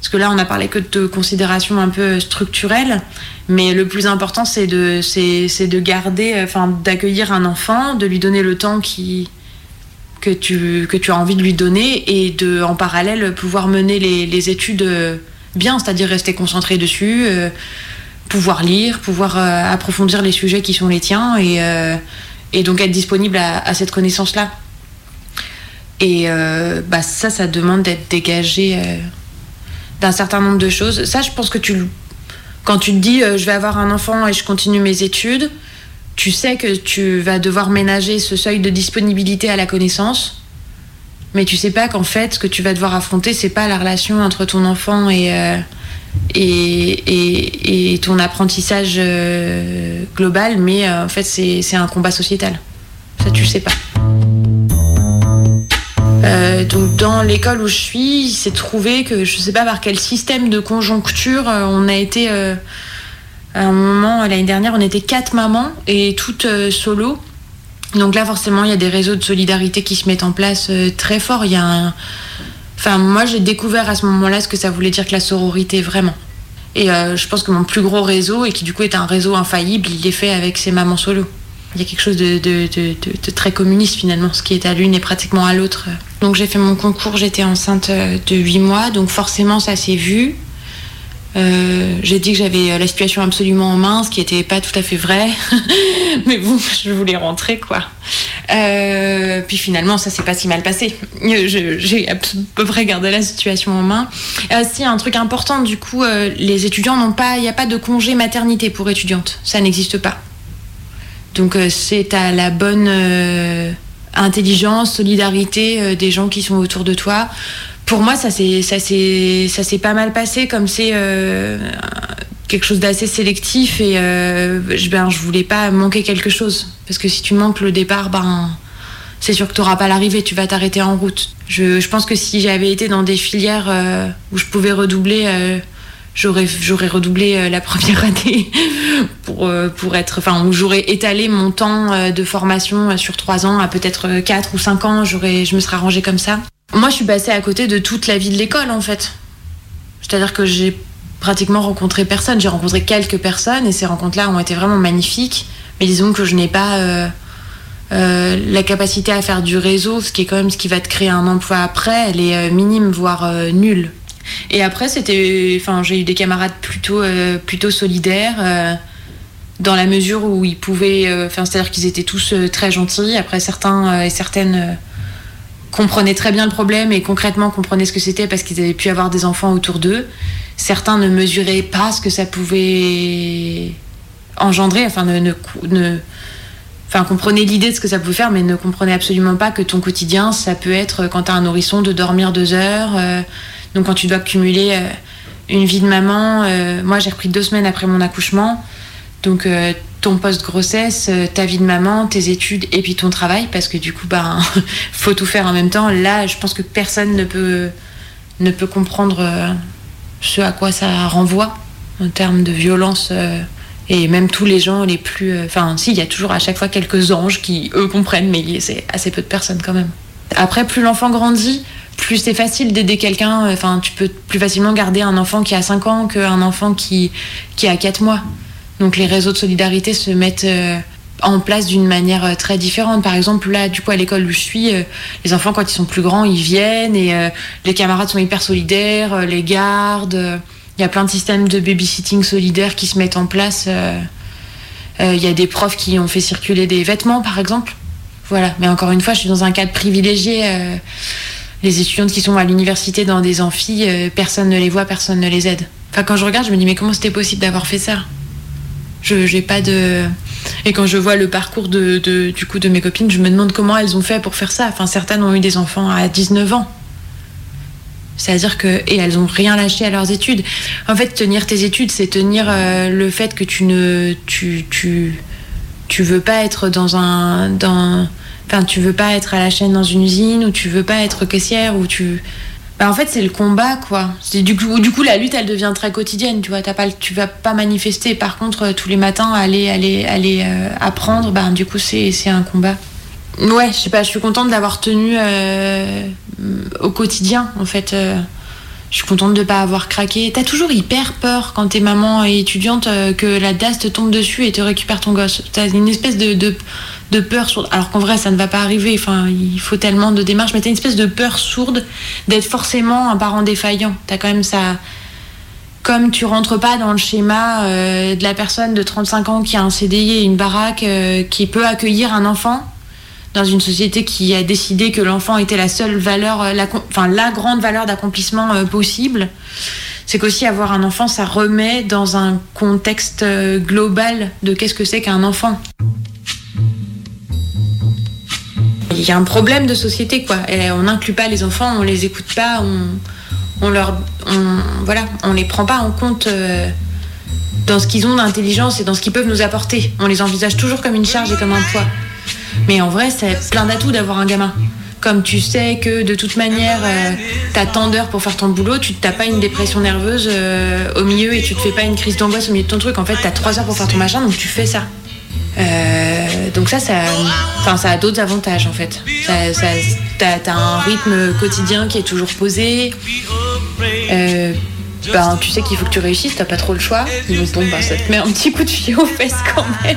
parce que là, on n'a parlé que de considérations un peu structurelles, mais le plus important, c'est de, garder, euh, enfin, d'accueillir un enfant, de lui donner le temps que, tu, as envie de lui donner et de, en parallèle, pouvoir mener les, études euh, bien, c'est-à-dire rester concentré dessus, euh, pouvoir lire, pouvoir approfondir les sujets qui sont les tiens et, donc être disponible à, cette connaissance-là. Et bah, ça, ça demande d'être dégagé d'un certain nombre de choses. Ça, je pense que tu, quand tu te dis euh, je vais avoir un enfant et je continue mes études, tu sais que tu vas devoir ménager ce seuil de disponibilité à la connaissance. Mais tu sais pas qu'en fait, ce que tu vas devoir affronter, c'est pas la relation entre ton enfant et, euh, et, et, et ton apprentissage euh, global, mais en fait, c'est c'est un combat sociétal. Ça, tu le sais pas. Euh, donc dans l'école où je suis, il s'est trouvé que je sais pas par quel système de conjoncture euh, on a été euh, à un moment l'année dernière on était quatre mamans et toutes solo. Donc là forcément il y a des réseaux de solidarité qui se mettent en place très fort. Il y a un... Enfin moi j'ai découvert à ce moment-là ce que ça voulait dire que la sororité vraiment. Et je pense que mon plus gros réseau, et qui du coup est un réseau infaillible, il est fait avec ces mamans solo. Il y a quelque chose de, très communiste finalement, ce qui est à l'une est pratiquement à l'autre. Donc j'ai fait mon concours, j'étais enceinte euh, de 8 mois, donc forcément ça s'est vu. Euh, j'ai dit que j'avais euh, la situation absolument en main, ce qui n'était pas tout à fait vrai. Mais bon, je voulais rentrer, quoi. Puis finalement, ça s'est pas si mal passé. J'ai à peu près gardé la situation en main. Euh, si, un truc important, du coup, les étudiants n'ont pas, il n'y a pas de congé maternité pour étudiantes. Ça n'existe pas. Donc euh, c'est à la bonne euh, intelligence, solidarité euh, des gens qui sont autour de toi. Pour moi, ça s'est ça ça pas mal passé comme c'est quelque chose d'assez sélectif et euh, je ben je voulais pas manquer quelque chose parce que si tu manques le départ, ben c'est sûr que tu n'auras pas l'arrivée, tu vas t'arrêter en route. Je, je pense que si j'avais été dans des filières où je pouvais redoubler, j'aurais j'aurais redoublé euh, la première année pour, euh, pour être. Enfin, j'aurais étalé mon temps euh, de formation sur trois ans à peut-être quatre ou cinq ans, j'aurais, je me serais arrangée comme ça. Moi, je suis passée à côté de toute la vie de l'école en fait. C'est-à-dire que j'ai pratiquement rencontré personne. J'ai rencontré quelques personnes et ces rencontres-là ont été vraiment magnifiques. Mais disons que je n'ai pas la capacité à faire du réseau, ce qui est quand même ce qui va te créer un emploi après, elle est minime, voire nulle. Et après, c'était, enfin, j'ai eu des camarades plutôt, euh, plutôt solidaires. euh, dans la mesure où ils pouvaient, euh, enfin, c'est-à-dire qu'ils étaient tous très gentils. Après, certains et certaines comprenaient très bien le problème et concrètement comprenaient ce que c'était parce qu'ils avaient pu avoir des enfants autour d'eux. Certains ne mesuraient pas ce que ça pouvait engendrer, enfin, ne, l'idée de ce que ça pouvait faire, mais ne comprenaient absolument pas que ton quotidien, ça peut être quand tu as un nourrisson de dormir deux heures. Donc quand tu dois cumuler euh, une vie de maman, euh, moi j'ai repris deux semaines après mon accouchement. Donc euh, ton post-grossesse, ta vie de maman, tes études et puis ton travail, parce que du coup, ben, faut tout faire en même temps. Là, je pense que personne ne peut, ne peut comprendre ce à quoi ça renvoie en termes de violence. et même tous les gens les plus... Enfin, si, il y a toujours à chaque fois quelques anges qui, eux, comprennent, mais c'est assez peu de personnes quand même. Après, plus l'enfant grandit, plus c'est facile d'aider quelqu'un. Enfin, tu peux plus facilement garder un enfant qui a 5 ans qu'un enfant qui, qui a 4 mois. Donc les réseaux de solidarité se mettent euh, en place d'une manière euh, très différente. Par exemple, là, du coup, à l'école où je suis, euh, les enfants, quand ils sont plus grands, ils viennent et euh, les camarades sont hyper solidaires, euh, les gardent. euh, Il y a plein de systèmes de babysitting solidaires qui se mettent en place. euh, euh, Il y a des profs qui ont fait circuler des vêtements, par exemple. Voilà. Mais encore une fois, je suis dans un cadre privilégié. Les étudiantes qui sont à l'université dans des amphis, euh, personne ne les voit, personne ne les aide. Enfin, quand je regarde, je me dis, mais comment c'était possible d'avoir fait ça? Je j'ai pas de. Et quand je vois le parcours de, du coup, de mes copines, je me demande comment elles ont fait pour faire ça. Enfin, certaines ont eu des enfants à 19 ans. C'est-à-dire que. Et elles ont rien lâché à leurs études. En fait, tenir tes études, c'est tenir euh, le fait que tu ne. Tu, tu, tu veux pas être dans un. Dans, enfin, tu veux pas être à la chaîne dans une usine, ou tu veux pas être caissière, ou tu. Bah, en fait, c'est le combat, quoi. Du coup, du coup, la lutte, elle devient très quotidienne, tu vois. T'as pas, tu vas pas manifester. Par contre, euh, tous les matins, aller, aller, aller euh, apprendre, bah, du coup, c'est un combat. Ouais, je sais pas, je suis contente d'avoir tenu euh, au quotidien, en fait. je suis contente de pas avoir craqué. T'as toujours hyper peur quand t'es maman et étudiante que la DAS te tombe dessus et te récupère ton gosse. T'as une espèce de, de peur sourde. Alors qu'en vrai, ça ne va pas arriver. Enfin, il faut tellement de démarches, mais t'as une espèce de peur sourde d'être forcément un parent défaillant. T'as quand même ça. Comme tu rentres pas dans le schéma euh, de la personne de 35 ans qui a un CDI et une baraque euh, qui peut accueillir un enfant dans une société qui a décidé que l'enfant était la seule valeur, euh, la, enfin la grande valeur d'accomplissement possible, c'est qu'aussi avoir un enfant, ça remet dans un contexte global de qu'est-ce que c'est qu'un enfant. Il y a un problème de société, quoi. On n'inclut pas les enfants, on les écoute pas, on, on leur, voilà, on les prend pas en compte. euh, dans ce qu'ils ont d'intelligence et dans ce qu'ils peuvent nous apporter. On les envisage toujours comme une charge et comme un poids. Mais en vrai, c'est plein d'atouts d'avoir un gamin. Comme tu sais que de toute manière, euh, t'as tant d'heures pour faire ton boulot, tu t'as pas une dépression nerveuse euh, au milieu et tu te fais pas une crise d'angoisse au milieu de ton truc. En fait, t'as trois heures pour faire ton machin, donc tu fais ça. Donc ça, ça, ça a d'autres avantages en fait. T'as, un rythme quotidien qui est toujours posé. Euh, ben tu sais qu'il faut que tu réussisses, t'as pas trop le choix. Donc bon, ben, ça te met un petit coup de pied aux fesses quand même.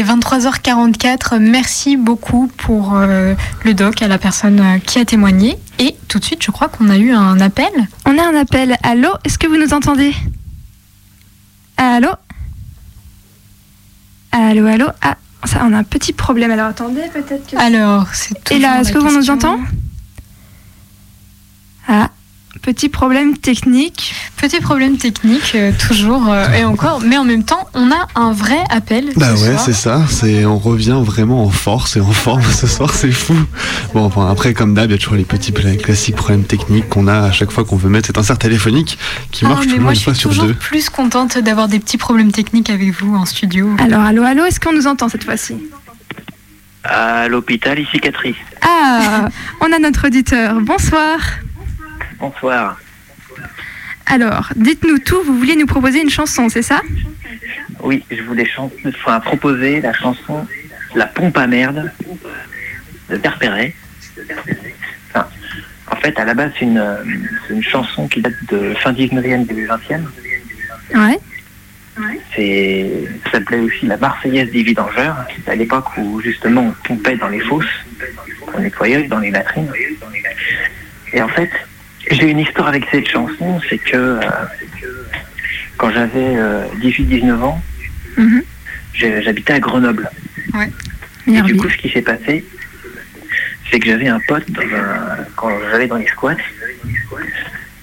Est 23h44. Merci beaucoup pour euh, le doc à la personne euh, qui a témoigné. Et tout de suite, je crois qu'on a eu un appel. On a un appel. Allô Est-ce que vous nous entendez? Allô? Allô, allô? Ah, ça, on a un petit problème. Alors attendez, peut-être que. Alors, c'est Et toujours là, est-ce que vous nous entendez Ah, petit problème technique. Petit problème technique, euh, toujours euh, et encore. Mais en même temps, on a un vrai appel. Bah ce ouais, c'est ça. C'est on revient vraiment en force et en forme ce soir, c'est fou. Bon, enfin, après comme d'hab, il y a toujours les petits classiques problèmes techniques qu'on a à chaque fois qu'on veut mettre cet insert téléphonique qui Ah, marche mais toujours moi, une je fois suis sur toujours deux. plus contente d'avoir des petits problèmes techniques avec vous en studio. Alors, allô, allô, est-ce qu'on nous entend cette fois-ci? À l'hôpital, ici Catherine. Ah, on a notre auditeur. Bonsoir. Bonsoir. Alors, dites-nous tout, vous vouliez nous proposer une chanson, c'est ça? Oui, je voulais chan- enfin, proposer la chanson La pompe à merde de. Enfin, en fait, à la base, c'est une, c'est une chanson qui date de fin 19e, début 20e. Ouais. C'est, ça s'appelait aussi la Marseillaise des vidangeurs. C'était à l'époque où justement on pompait dans les fosses, on nettoyait dans les latrines. Et en fait, j'ai une histoire avec cette chanson, c'est que euh, quand j'avais 18-19 ans, Mhm. j'habitais à Grenoble. Ouais. Et du coup, ce qui s'est passé, c'est que j'avais un pote quand j'allais dans les squats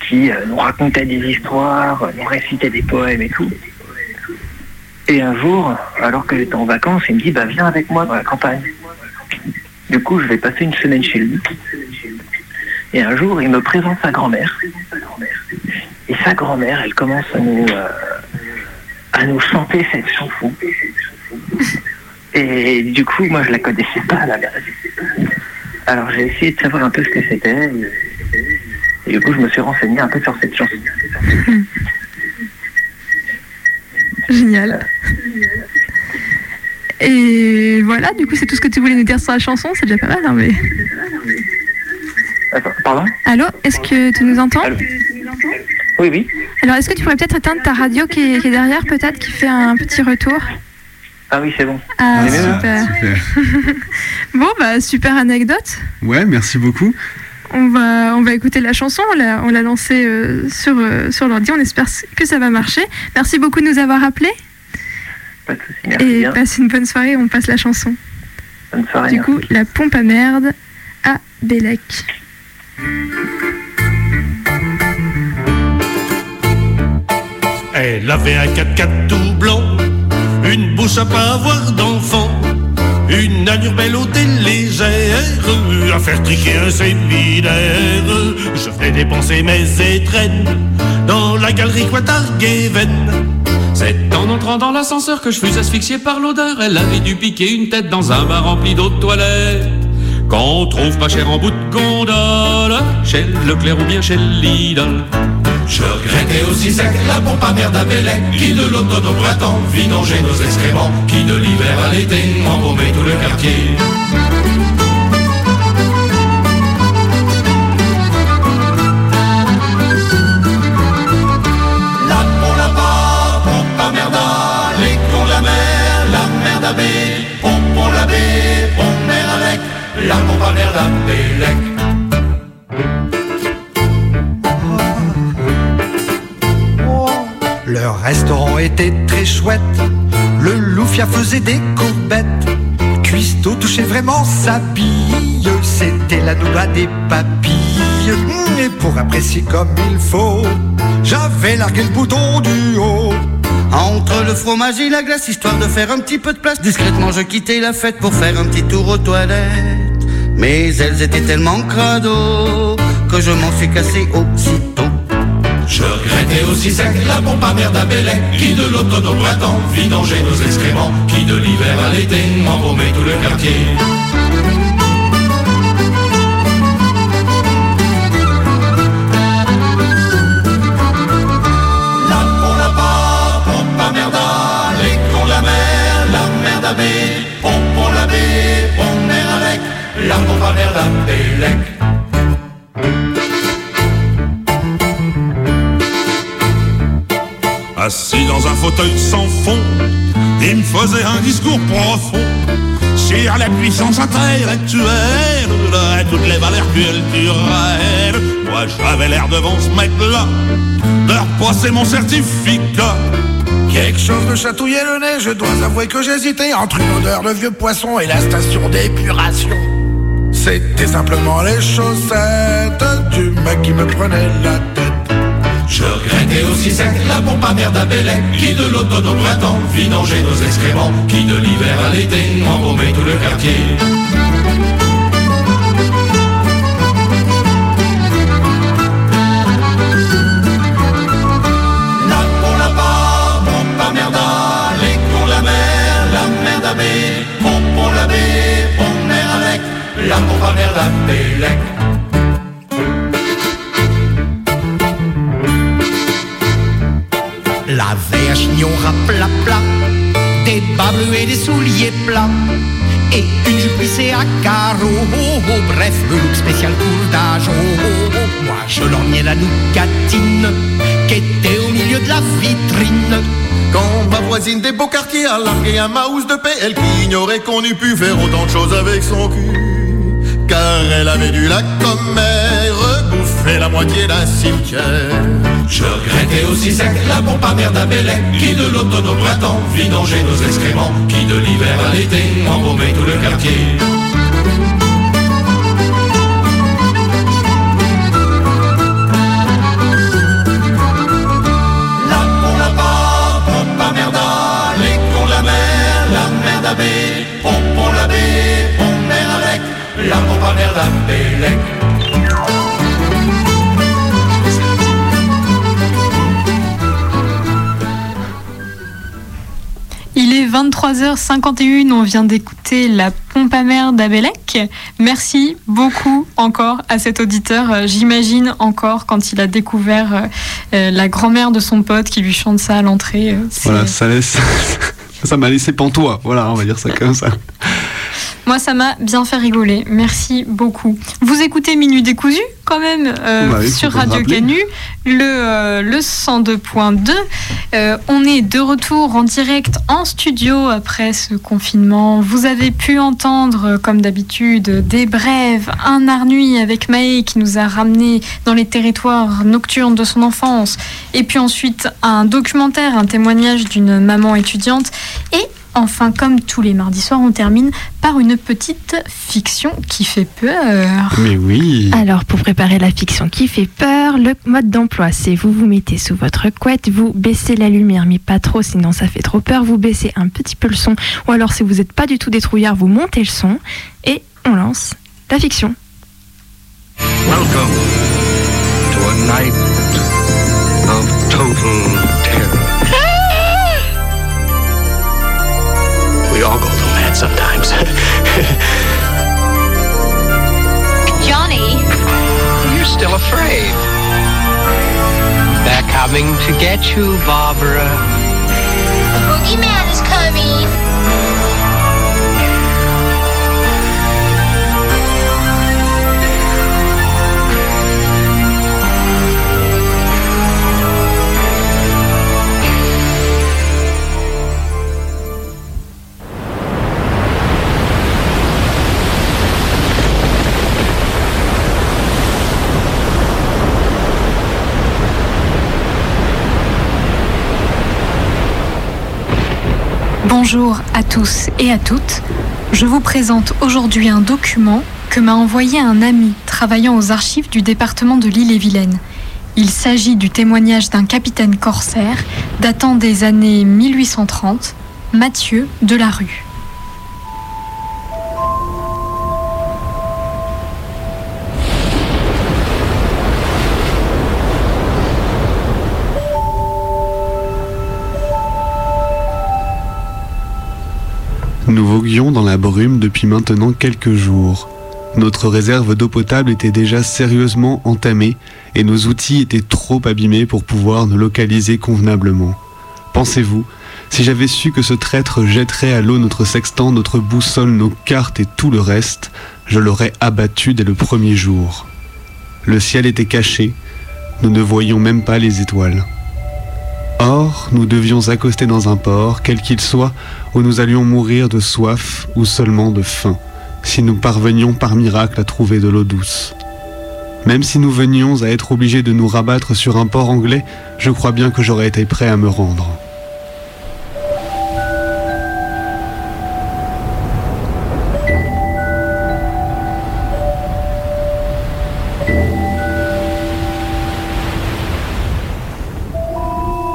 qui euh, nous racontait des histoires, euh, nous récitait des poèmes et tout. Et un jour, alors que j'étais en vacances, il me dit bah viens avec moi dans la campagne. Du coup, je vais passer une semaine chez lui. Et un jour, il me présente sa grand-mère. Et sa grand-mère, elle commence à nous euh, à nous chanter cette chanson. Et du coup, moi, je la connaissais pas la base. Alors, j'ai essayé de savoir un peu ce que c'était. Et, du coup, je me suis renseigné un peu sur cette chanson. Génial. Et voilà, du coup, c'est tout ce que tu voulais nous dire sur la chanson, c'est déjà pas mal, hein, mais... Pardon Allô, est-ce que tu nous entends Oui, oui. Alors, est-ce que tu pourrais peut-être éteindre ta radio qui est, qui est derrière, peut-être, qui fait un petit retour Ah oui, c'est bon. Ah, Ah, super. bon, bah, super anecdote. Ouais, merci beaucoup. On va, on va écouter la chanson, on l'a, on l'a lancée euh, sur, euh, sur l'ordi, on espère que ça va marcher. Merci beaucoup de nous avoir appelés Merci et bien. passe une bonne soirée, on passe la chanson. Bonne soirée. Du coup, la pompe à merde à Bélec. Elle avait un 4x4 tout blanc, une bouche à pas avoir d'enfant, une allure belle au légère, à faire triquer un séminaire. Je venais dépenser mes étrennes dans la galerie Quatarguéven. C'est en entrant dans l'ascenseur que je fus asphyxié par l'odeur. Elle avait dû piquer une tête dans un bar rempli d'eau de toilette. Qu'on trouve pas cher en bout de gondole, chez Leclerc ou bien chez Lidl. Je regrettais aussi sec la pompe à merde à Qui de l'automne au printemps vidangeait nos excréments Qui de l'hiver à l'été embaumait tout le quartier Le restaurant était très chouette. Le loufia faisait des courbettes. Cuisto touchait vraiment sa bille. C'était la noix des papilles. Et pour apprécier comme il faut, j'avais largué le bouton du haut. Entre le fromage et la glace, histoire de faire un petit peu de place, discrètement je quittais la fête pour faire un petit tour aux toilettes. Mais elles étaient tellement crado que je m'en suis cassé aussitôt. Je regrettais aussi sec la pompe à merde à Qui de l'automne au printemps vidangeait nos excréments Qui de l'hiver à l'été embaumait tout le quartier Assis dans un fauteuil sans fond, il me faisait un discours profond sur la puissance intellectuelle et toutes les valeurs culturelles. Moi j'avais l'air devant ce mec-là de repasser mon certificat. Quelque chose me chatouillait le nez, je dois avouer que j'hésitais entre une odeur de vieux poisson et la station d'épuration. C'était simplement les chaussettes du mec qui me prenait la tête. Je regrettais aussi sec la pompe à merde à Qui de l'automne au printemps vidangeait nos excréments Qui de l'hiver à l'été embaumait tout le quartier La veille à chignon plat plat, des bas bleus et des souliers plats, et une jupe à carreaux. Bref, le look spécial court d'âge. Oh. Moi, je lorgnais la nougatine qui était au milieu de la vitrine. Quand ma voisine des beaux quartiers a largué un mouse de paix, elle qui ignorait qu'on eût pu faire autant de choses avec son cul. Car elle avait dû la commère bouffer la moitié d'un cimetière. Je regrettais aussi sec la pompe à merde à Qui de l'automne au printemps vidangeait nos excréments Qui de l'hiver à l'été embaumait tout le quartier Bélec Il est 23h51, on vient d'écouter la pompe à mer d'Abelec. Merci beaucoup encore à cet auditeur. Euh, J'imagine encore quand il a découvert euh, euh, la grand-mère de son pote qui lui chante ça à l'entrée. Voilà, ça laisse. ça m'a laissé pantois. Voilà, on va dire ça comme ça. Moi, ça m'a bien fait rigoler. Merci beaucoup. Vous écoutez Minuit décousu quand même euh, Bah oui, sur Radio. Canu, le, euh, le 102.2. Euh, on est de retour en direct en studio après ce confinement. Vous avez pu entendre, euh, comme d'habitude, des brèves, un arnuit avec Maë qui nous a ramené dans les territoires nocturnes de son enfance. Et puis ensuite, un documentaire, un témoignage d'une maman étudiante. Et Enfin, comme tous les mardis soirs, on termine par une petite fiction qui fait peur. Mais oui. Alors, pour préparer la fiction qui fait peur, le mode d'emploi, c'est vous vous mettez sous votre couette, vous baissez la lumière, mais pas trop, sinon ça fait trop peur. Vous baissez un petit peu le son, ou alors si vous n'êtes pas du tout des trouillards, vous montez le son, et on lance la fiction. Welcome to a night of total we all go through that sometimes. Johnny, You're still afraid. They're coming to get you, Barbara. the boogeyman is coming. Bonjour à tous et à toutes. Je vous présente aujourd'hui un document que m'a envoyé un ami travaillant aux archives du département de l'Île-et-Vilaine. Il s'agit du témoignage d'un capitaine corsaire datant des années 1830, Mathieu Delarue. Nous voguions dans la brume depuis maintenant quelques jours. Notre réserve d'eau potable était déjà sérieusement entamée et nos outils étaient trop abîmés pour pouvoir nous localiser convenablement. Pensez-vous, si j'avais su que ce traître jetterait à l'eau notre sextant, notre boussole, nos cartes et tout le reste, je l'aurais abattu dès le premier jour. Le ciel était caché, nous ne voyions même pas les étoiles. Or, nous devions accoster dans un port, quel qu'il soit, où nous allions mourir de soif ou seulement de faim, si nous parvenions par miracle à trouver de l'eau douce. Même si nous venions à être obligés de nous rabattre sur un port anglais, je crois bien que j'aurais été prêt à me rendre.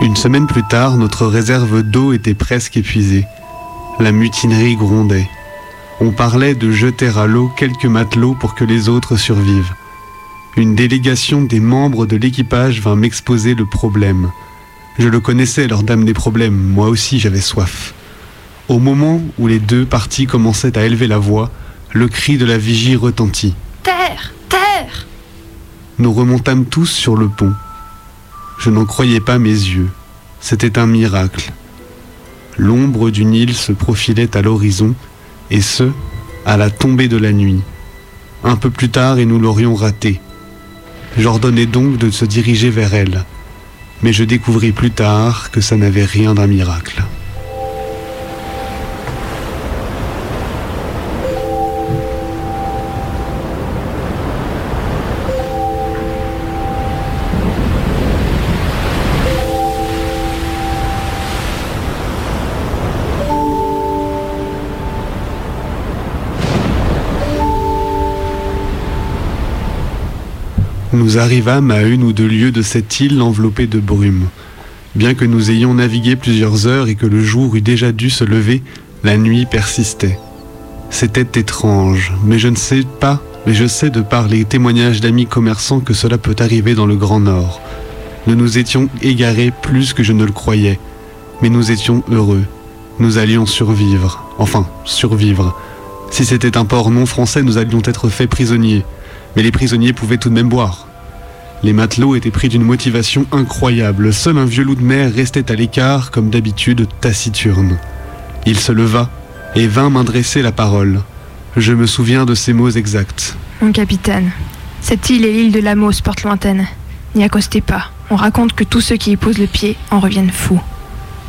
Une semaine plus tard, notre réserve d'eau était presque épuisée. La mutinerie grondait. On parlait de jeter à l'eau quelques matelots pour que les autres survivent. Une délégation des membres de l'équipage vint m'exposer le problème. Je le connaissais, leur dame des problèmes, moi aussi j'avais soif. Au moment où les deux parties commençaient à élever la voix, le cri de la vigie retentit. Terre Terre Nous remontâmes tous sur le pont. Je n'en croyais pas mes yeux. C'était un miracle. L'ombre d'une île se profilait à l'horizon, et ce, à la tombée de la nuit. Un peu plus tard, et nous l'aurions raté. J'ordonnai donc de se diriger vers elle. Mais je découvris plus tard que ça n'avait rien d'un miracle. Nous arrivâmes à une ou deux lieues de cette île enveloppée de brume. Bien que nous ayons navigué plusieurs heures et que le jour eût déjà dû se lever, la nuit persistait. C'était étrange, mais je ne sais pas, mais je sais de par les témoignages d'amis commerçants que cela peut arriver dans le Grand Nord. Nous nous étions égarés plus que je ne le croyais, mais nous étions heureux. Nous allions survivre, enfin, survivre. Si c'était un port non français, nous allions être faits prisonniers mais les prisonniers pouvaient tout de même boire. Les matelots étaient pris d'une motivation incroyable. Seul un vieux loup de mer restait à l'écart, comme d'habitude, taciturne. Il se leva et vint m'adresser la parole. Je me souviens de ces mots exacts. Mon capitaine, cette île est l'île de Lamos, porte lointaine. N'y accostez pas. On raconte que tous ceux qui y posent le pied en reviennent fous.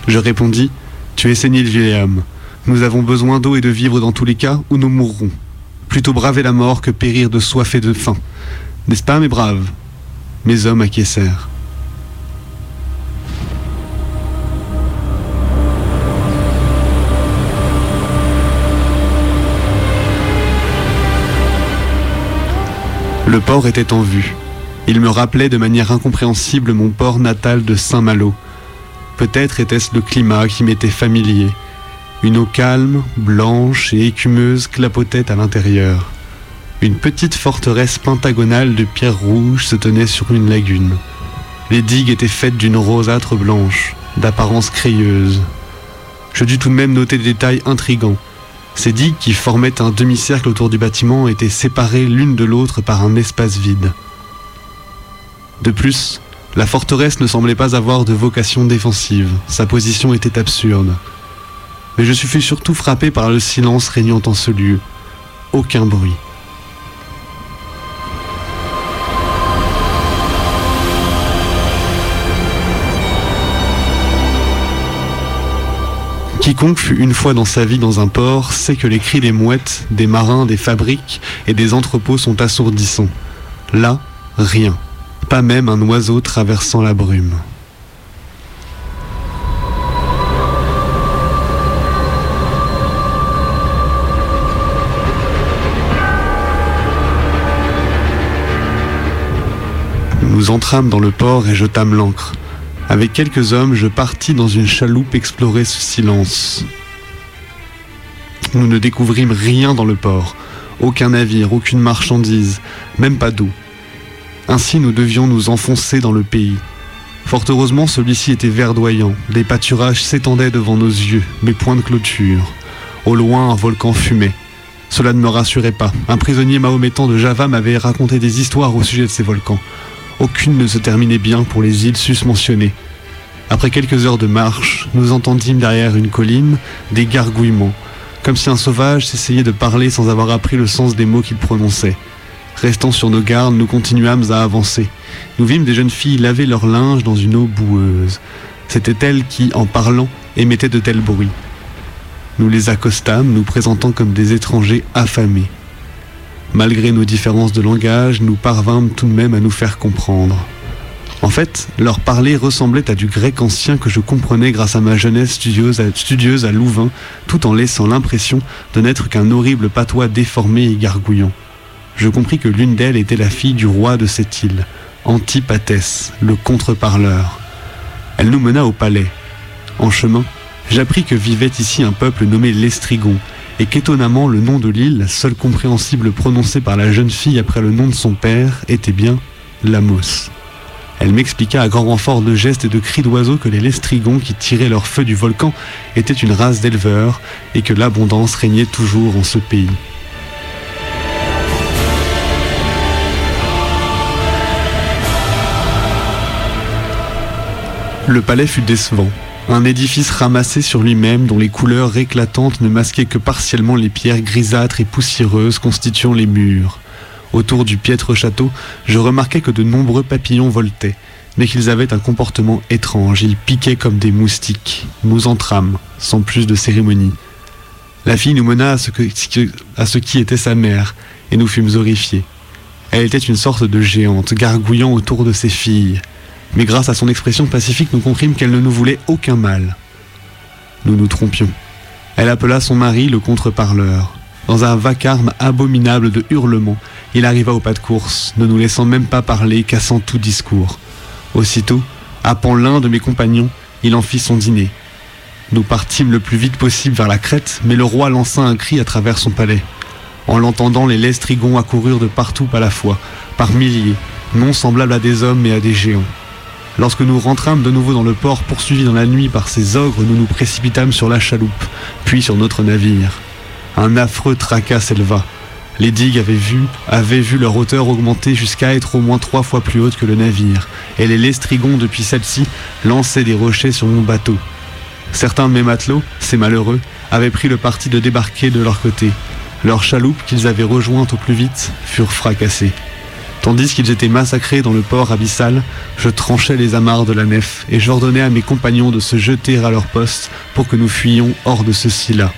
Je répondis Tu es saigné de vieil âme. Nous avons besoin d'eau et de vivre dans tous les cas ou nous mourrons. Plutôt braver la mort que périr de soif et de faim. N'est-ce pas, mes braves Mes hommes acquiescèrent. Le port était en vue. Il me rappelait de manière incompréhensible mon port natal de Saint-Malo. Peut-être était-ce le climat qui m'était familier. Une eau calme, blanche et écumeuse clapotait à l'intérieur. Une petite forteresse pentagonale de pierres rouges se tenait sur une lagune. Les digues étaient faites d'une rosâtre blanche, d'apparence crayeuse. Je dus tout de même noter des détails intrigants. Ces digues qui formaient un demi-cercle autour du bâtiment étaient séparées l'une de l'autre par un espace vide. De plus, la forteresse ne semblait pas avoir de vocation défensive. Sa position était absurde. Mais je fus surtout frappé par le silence régnant en ce lieu. Aucun bruit. Quiconque fut une fois dans sa vie dans un port sait que les cris des mouettes, des marins, des fabriques et des entrepôts sont assourdissants. Là, rien. Pas même un oiseau traversant la brume. Nous entrâmes dans le port et jetâmes l'ancre. Avec quelques hommes, je partis dans une chaloupe explorer ce silence. Nous ne découvrîmes rien dans le port. Aucun navire, aucune marchandise, même pas d'eau. Ainsi nous devions nous enfoncer dans le pays. Fort heureusement, celui-ci était verdoyant. Des pâturages s'étendaient devant nos yeux, mais point de clôture. Au loin, un volcan fumait. Cela ne me rassurait pas. Un prisonnier mahométan de Java m'avait raconté des histoires au sujet de ces volcans. Aucune ne se terminait bien pour les îles susmentionnées. Après quelques heures de marche, nous entendîmes derrière une colline des gargouillements, comme si un sauvage s'essayait de parler sans avoir appris le sens des mots qu'il prononçait. Restant sur nos gardes, nous continuâmes à avancer. Nous vîmes des jeunes filles laver leur linge dans une eau boueuse. C'étaient elles qui, en parlant, émettaient de tels bruits. Nous les accostâmes, nous présentant comme des étrangers affamés. Malgré nos différences de langage, nous parvînmes tout de même à nous faire comprendre. En fait, leur parler ressemblait à du grec ancien que je comprenais grâce à ma jeunesse studieuse à, Louvain, tout en laissant l'impression de n'être qu'un horrible patois déformé et gargouillant. Je compris que l'une d'elles était la fille du roi de cette île, Antipatès, le contre-parleur. Elle nous mena au palais. En chemin, j'appris que vivait ici un peuple nommé l'Estrigon, et qu'étonnamment le nom de l'île, la seule compréhensible prononcée par la jeune fille après le nom de son père, était bien Lamos. Elle m'expliqua à grand renfort de gestes et de cris d'oiseaux que les Lestrigons qui tiraient leur feu du volcan étaient une race d'éleveurs et que l'abondance régnait toujours en ce pays. Le palais fut décevant. Un édifice ramassé sur lui-même dont les couleurs éclatantes ne masquaient que partiellement les pierres grisâtres et poussiéreuses constituant les murs. Autour du piètre château, je remarquai que de nombreux papillons voltaient, mais qu'ils avaient un comportement étrange, ils piquaient comme des moustiques. Nous entrâmes, sans plus de cérémonie. La fille nous mena à ce qui était sa mère, et nous fûmes horrifiés. Elle était une sorte de géante, gargouillant autour de ses filles. Mais grâce à son expression pacifique, nous comprîmes qu'elle ne nous voulait aucun mal. Nous nous trompions. Elle appela son mari le contre-parleur. Dans un vacarme abominable de hurlements, il arriva au pas de course, ne nous laissant même pas parler, cassant tout discours. Aussitôt, appelant l'un de mes compagnons, il en fit son dîner. Nous partîmes le plus vite possible vers la crête, mais le roi lança un cri à travers son palais. En l'entendant, les lestrigons accoururent de partout à la fois, par milliers, non semblables à des hommes mais à des géants. Lorsque nous rentrâmes de nouveau dans le port, poursuivis dans la nuit par ces ogres, nous nous précipitâmes sur la chaloupe, puis sur notre navire. Un affreux tracas s'éleva. Les digues avaient vu, avaient vu leur hauteur augmenter jusqu'à être au moins trois fois plus haute que le navire, et les lestrigons depuis celle-ci lançaient des rochers sur mon bateau. Certains de mes matelots, ces malheureux, avaient pris le parti de débarquer de leur côté. Leurs chaloupes qu'ils avaient rejointes au plus vite furent fracassées. Tandis qu'ils étaient massacrés dans le port abyssal, je tranchais les amarres de la nef et j'ordonnais à mes compagnons de se jeter à leur poste pour que nous fuyions hors de ceci-là.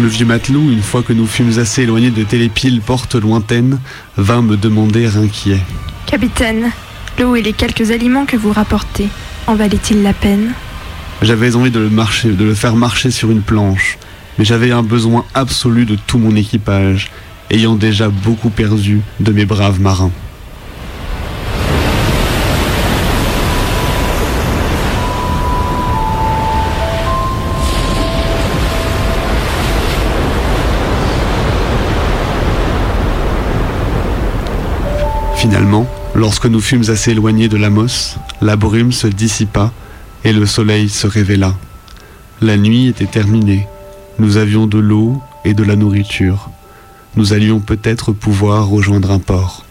Le vieux matelot, une fois que nous fûmes assez éloignés de Télépile, porte lointaine, vint me demander inquiet. Capitaine, l'eau et les quelques aliments que vous rapportez, en valait-il la peine? J'avais envie de le, marcher, de le faire marcher sur une planche, mais j'avais un besoin absolu de tout mon équipage, ayant déjà beaucoup perdu de mes braves marins. Finalement, lorsque nous fûmes assez éloignés de Lamos, la brume se dissipa et le soleil se révéla. La nuit était terminée. Nous avions de l'eau et de la nourriture. Nous allions peut-être pouvoir rejoindre un port.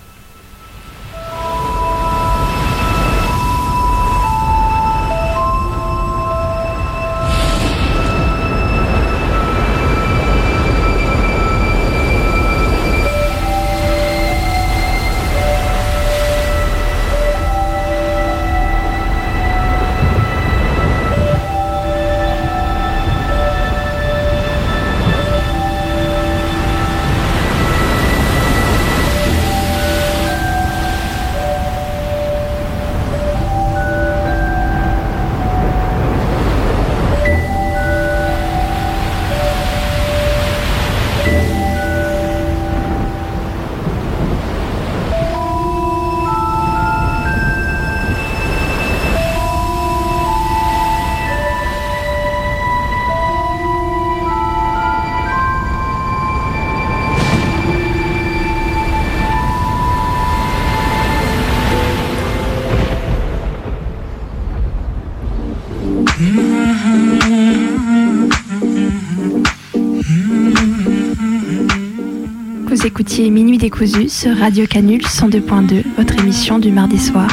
Écoutiez Minuit décousu sur Radio Canul 102.2, votre émission du mardi soir.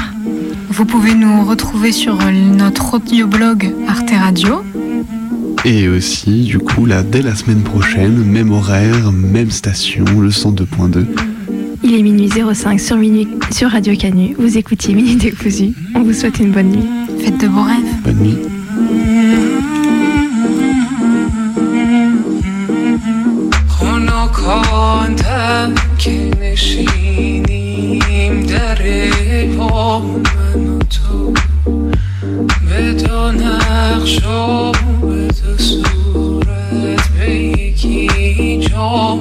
Vous pouvez nous retrouver sur notre audioblog Arte Radio. Et aussi, du coup, là, dès la semaine prochaine, même horaire, même station, le 102.2. Il est minuit 05 sur, minuit, sur Radio Canu. Vous écoutiez Minuit décousu. On vous souhaite une bonne nuit. Faites de beaux rêves. Bonne nuit. خنکاندم که نشینیم در با من و تو. به دو نقش و به دو صورت به یکی جام